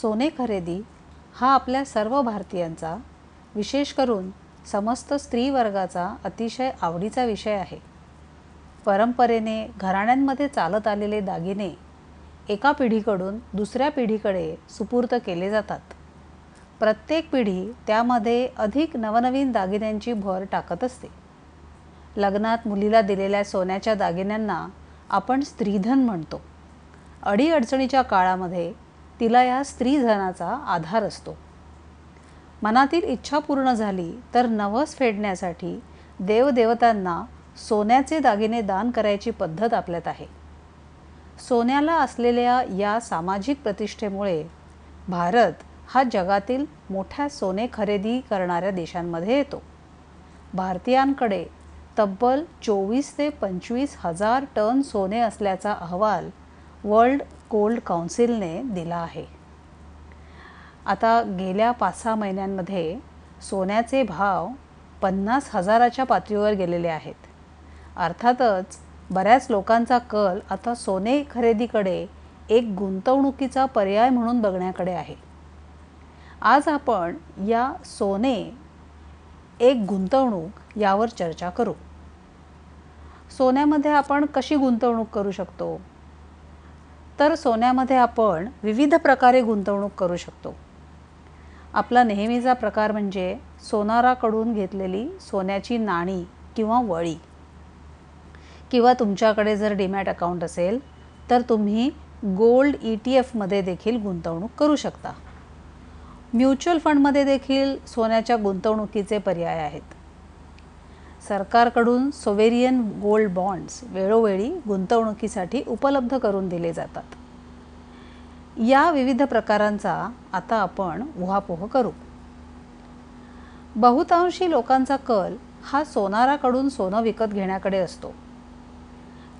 सोने खरेदी हा आपल्या सर्व भारतीयांचा विशेष करून समस्त स्त्री वर्गाचा अतिशय आवडीचा विषय आहे. परंपरेने घराण्यांमध्ये चालत आलेले दागिने एका पिढीकडून दुसऱ्या पिढीकडे सुपूर्त केले जातात. प्रत्येक पिढी त्यामध्ये अधिक नवनवीन दागिन्यांची भर टाकत असते. लग्नात मुलीला दिलेल्या सोन्याच्या दागिन्यांना आपण स्त्रीधन म्हणतो. अडीअडचणीच्या काळामध्ये तिला या स्त्रीधनाचा आधार असतो. मनातील इच्छा पूर्ण झाली तर नवस फेडण्यासाठी देवदेवतांना सोन्याचे दागिने दान करायची पद्धत आपल्यात आहे. सोन्याला असलेल्या या सामाजिक प्रतिष्ठेमुळे भारत हा जगातील मोठ्या सोने खरेदी करणाऱ्या देशांमध्ये येतो. भारतीयांकडे तब्बल चोवीस ते पंचवीस हजार टन सोने असल्याचा अहवाल वर्ल्ड कोल्ड काउन्सिलने दिला आहे. आता गेल्या पाच सहा महिन्यांमध्ये सोन्याचे भाव पन्नास हजाराच्या पातळीवर गेलेले आहेत. अर्थातच बऱ्याच लोकांचा कल आता सोने खरेदीकडे एक गुंतवणुकीचा पर्याय म्हणून बघण्याकडे आहे. आज आपण या सोने एक गुंतवणूक यावर चर्चा करू. सोन्यामध्ये आपण कशी गुंतवणूक करू शकतो? तर सोन्यामध्ये आपण विविध प्रकारे गुंतवणूक करू शकतो. आपला नेहमीचा प्रकार म्हणजे सोनाराकडून घेतलेली सोन्याची नाणी किंवा वळी. किंवा तुमच्याकडे जर डीमॅट अकाउंट असेल तर तुम्ही गोल्ड ई टी एफमध्ये देखील गुंतवणूक करू शकता. म्युच्युअल फंडमध्ये देखील सोन्याच्या गुंतवणुकीचे पर्याय आहेत. सरकारकडून सोवेरियन गोल्ड बॉन्ड्स वेळोवेळी गुंतवणुकीसाठी उपलब्ध करून दिले जातात. या विविध प्रकारांचा आता आपण उहापोह करू. बहुतांशी लोकांचा कल हा सोनाराकडून सोनं विकत घेण्याकडे असतो.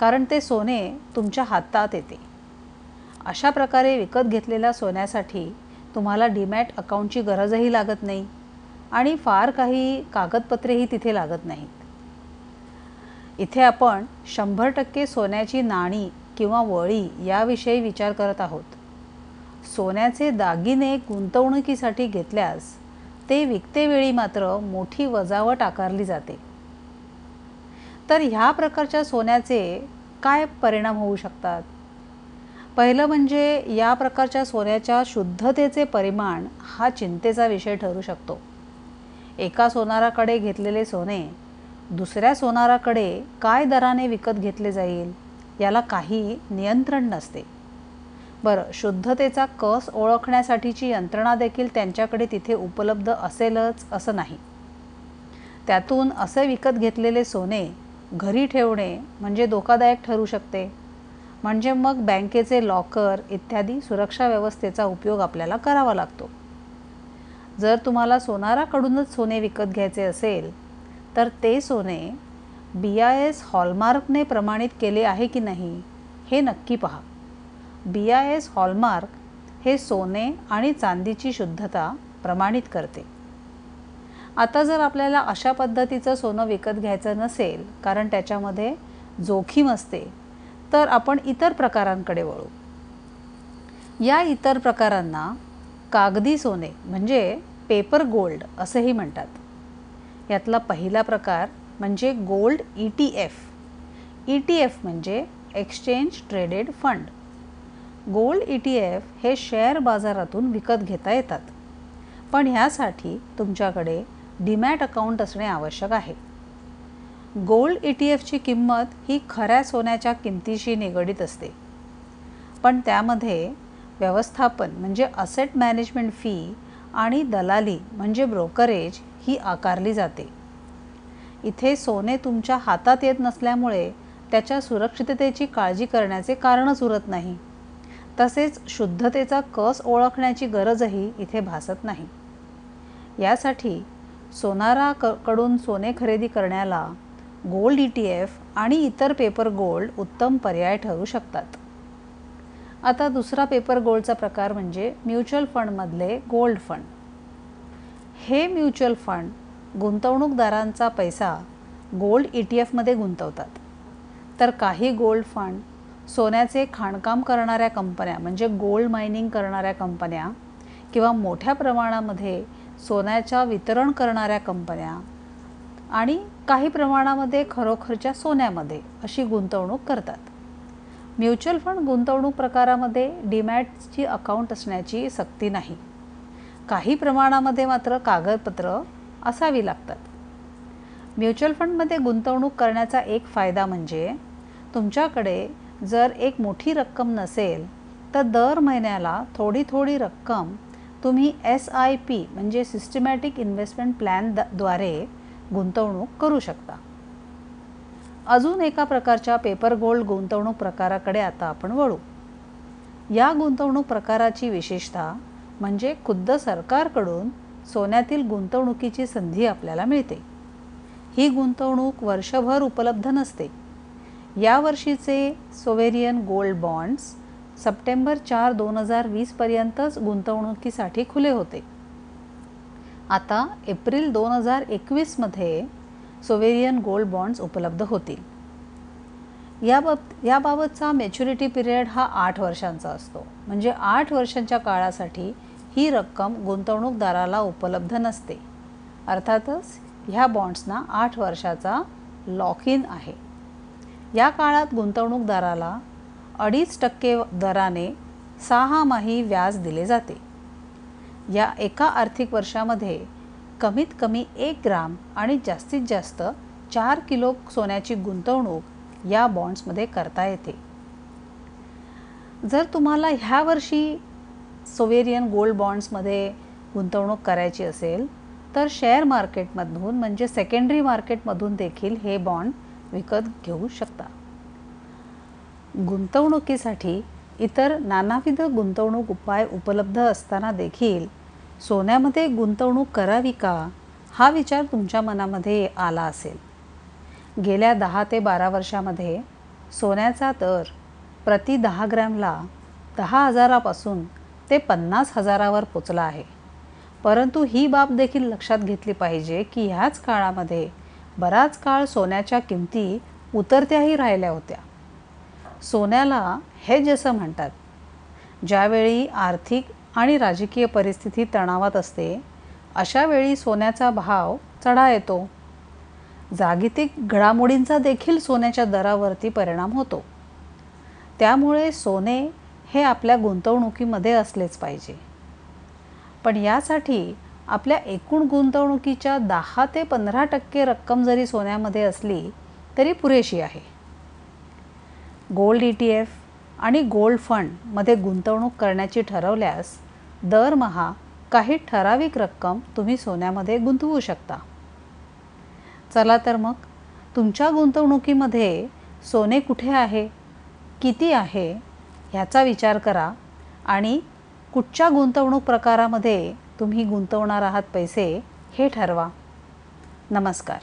कारण ते सोने तुमच्या हातात येते. अशा प्रकारे विकत घेतलेल्या सोन्यासाठी तुम्हाला डीमॅट अकाउंटची गरजही लागत नाही आणि फार काही कागदपत्रेही तिथे लागत नाहीत. इथे आपण शंभर टक्के सोन्याची नाणी किंवा वळी याविषयी विचार करत आहोत. सोन्याचे दागिने गुंतवणुकीसाठी घेतल्यास ते विकतेवेळी मात्र मोठी वजावट आकारली जाते. तर ह्या प्रकारच्या सोन्याचे काय परिणाम होऊ शकतात? पहिलं म्हणजे या प्रकारच्या सोन्याच्या शुद्धतेचे परिमाण हा चिंतेचा विषय ठरू शकतो. एका सोनाराकडे घेतलेले सोने दुसऱ्या सोनाराकडे काय दराने विकत घेतले जाईल याला काही नियंत्रण नसते. बरं शुद्धतेचा कस ओळखण्यासाठीची यंत्रणा देखील त्यांच्याकडे तिथे उपलब्ध असेलच असं नाही. त्यातून असे विकत घेतलेले सोने घरी ठेवणे म्हणजे धोकादायक ठरू शकते. म्हणजे मग बँकेचे लॉकर इत्यादी सुरक्षा व्यवस्थेचा उपयोग आपल्याला करावा लागतो. जर तुम्हाला सोनाराकडूनच सोने विकत घ्यायचे असेल तर ते सोने बी आय एस हॉलमार्कने प्रमाणित केले आहे की नाही हे नक्की पहा. बी आय एस हॉलमार्क हे सोने आणि चांदीची शुद्धता प्रमाणित करते. आता जर आपल्याला अशा पद्धतीचं सोनं विकत घ्यायचं नसेल कारण त्याच्यामध्ये जोखीम असते तर आपण इतर प्रकारांकडे वळू. या इतर प्रकारांना कागदी सोने म्हणजे पेपर गोल्ड असंही म्हणतात. यातला पहिला प्रकार म्हणजे gold E T F E T F म्हणजे exchange traded fund gold E T F हे शेअर बाजारातून विकत घेता येतात. पण ह्यासाठी तुमच्याकडे डीमॅट अकाउंट असणे आवश्यक आहे. गोल्ड ई टी एफची किंमत ही खऱ्या सोन्याच्या किमतीशी निगडीत असते. पण त्यामध्ये व्यवस्थापन म्हणजे असेट मॅनेजमेंट फी आणि दलाली म्हणजे ब्रोकरेज ही आकारली जाते. इथे सोने तुमच्या हातात येत नसल्यामुळे त्याच्या सुरक्षिततेची काळजी करण्याचे कारणच उरत नाही. तसेच शुद्धतेचा कस ओळखण्याची गरजही इथे भासत नाही. यासाठी सोनारा क कडून सोने खरेदी करण्याला गोल्ड ई टी एफ आणि इतर पेपर गोल्ड उत्तम पर्याय ठरू शकतात. आता दुसरा पेपर गोल्डचा प्रकार म्हणजे म्युच्युअल फंडमधले गोल्ड फंड. हे म्युच्युअल फंड गुंतवणूकदारांचा पैसा गोल्ड ई टी एफमध्ये गुंतवतात. तर काही गोल्ड फंड सोन्याचे खाणकाम करणाऱ्या कंपन्या म्हणजे गोल्ड मायनिंग करणाऱ्या कंपन्या किंवा मोठ्या प्रमाणामध्ये सोन्याच्या वितरण करणाऱ्या कंपन्या आणि काही प्रमाणामध्ये खरोखरच्या सोन्यामध्ये अशी गुंतवणूक करतात. म्युच्युअल फंड गुंतवणूक प्रकारामध्ये डीमॅटची अकाउंट असण्याची सक्ती नाही. काही प्रमाणामध्ये मात्र कागदपत्र असावी लागतात. म्युच्युअल फंडमध्ये गुंतवणूक करण्याचा एक फायदा म्हणजे तुमच्याकडे जर एक मोठी रक्कम नसेल तर दर महिन्याला थोडी थोडी रक्कम तुम्ही एस आय पी म्हणजे सिस्टमॅटिक इन्व्हेस्टमेंट प्लॅनद्वारे गुंतवणूक करू शकता. अजून एका प्रकारच्या पेपर गोल्ड गुंतवणूक प्रकाराकडे आता आपण वळू. या गुंतवणूक प्रकाराची विशेषता म्हणजे खुद्द सरकारकडून सोन्यातील गुंतवणुकीची संधी आपल्याला मिळते. ही गुंतवणूक वर्षभर उपलब्ध नसते. यावर्षीचे सोवेरियन गोल्ड बॉन्ड्स सप्टेंबर चार दोन हजार वीसपर्यंतच गुंतवणुकीसाठी खुले होते. आता एप्रिल दोन हजार एकवीसमध्ये सोवेरियन गोल्ड बॉन्ड्स उपलब्ध होतील. याबाब याबाबतचा मॅच्युरिटी पिरियड हा आठ वर्षांचा असतो. म्हणजे आठ वर्षांच्या काळासाठी ही रक्कम गुंतवणूकदाराला उपलब्ध नसते. अर्थातच ह्या बॉन्ड्सना आठ वर्षाचा लॉक इन आहे. या काळात गुंतवणूकदाराला अडीच टक्के दराने सहामाही व्याज दिले जाते. या एका आर्थिक वर्षामध्ये कमीत कमी एक ग्राम आणि जास्तीत जास्त चार किलो सोन्याची गुंतवणूक या बॉन्ड्समध्ये करता येते. जर तुम्हाला ह्या वर्षी सोवेरियन गोल्ड बॉन्ड्समध्ये गुंतवणूक करायची असेल तर शेअर मार्केटमधून म्हणजे सेकंडरी मार्केटमधून देखील हे बॉन्ड विकत घेऊ शकता. गुंतवणुकीसाठी इतर नानाविध गुंतवणूक उपाय उपलब्ध असताना देखील सोन्यामध्ये गुंतवणूक करावी का हा विचार तुमच्या मनामध्ये आला असेल. गेल्या दहा ते बारा वर्षामध्ये सोन्याचा दर प्रति दहा ग्रॅमला दहा हजारापासून ते पन्नास हजारावर पोचला आहे. परंतु ही बाब देखील लक्षात घेतली पाहिजे की ह्याच काळामध्ये बराच काळ सोन्याच्या किमती उतरत्याही राहिल्या होत्या. सोन्याला हे जसं म्हणतात. ज्यावेळी आर्थिक आणि राजकीय परिस्थिती तणावात असते अशा वेळी सोन्याचा भाव चढा येतो. जागतिक घडामोडींचा देखील सोन्याच्या दरावरती परिणाम होतो. त्यामुळे सोने हे आपल्या गुंतवणुकीमध्ये असलेच पाहिजे. पण यासाठी आपल्या एकूण गुंतवणुकीच्या दहा ते पंधरा टक्के रक्कम जरी सोन्यामध्ये असली तरी पुरेशी आहे. गोल्ड ई टी एफ आणि गोल्ड फंडमध्ये गुंतवणूक करण्याची ठरवल्यास दरमहा काही ठराविक रक्कम तुम्ही सोन्यामध्ये गुंतवू शकता. चला तर मग तुमच्या गुंतवणुकीमध्ये सोने कुठे आहे किती आहे ह्याचा विचार करा आणि कुठच्या गुंतवणूक प्रकारामध्ये तुम्ही गुंतवणार आहात पैसे हे ठरवा. नमस्कार.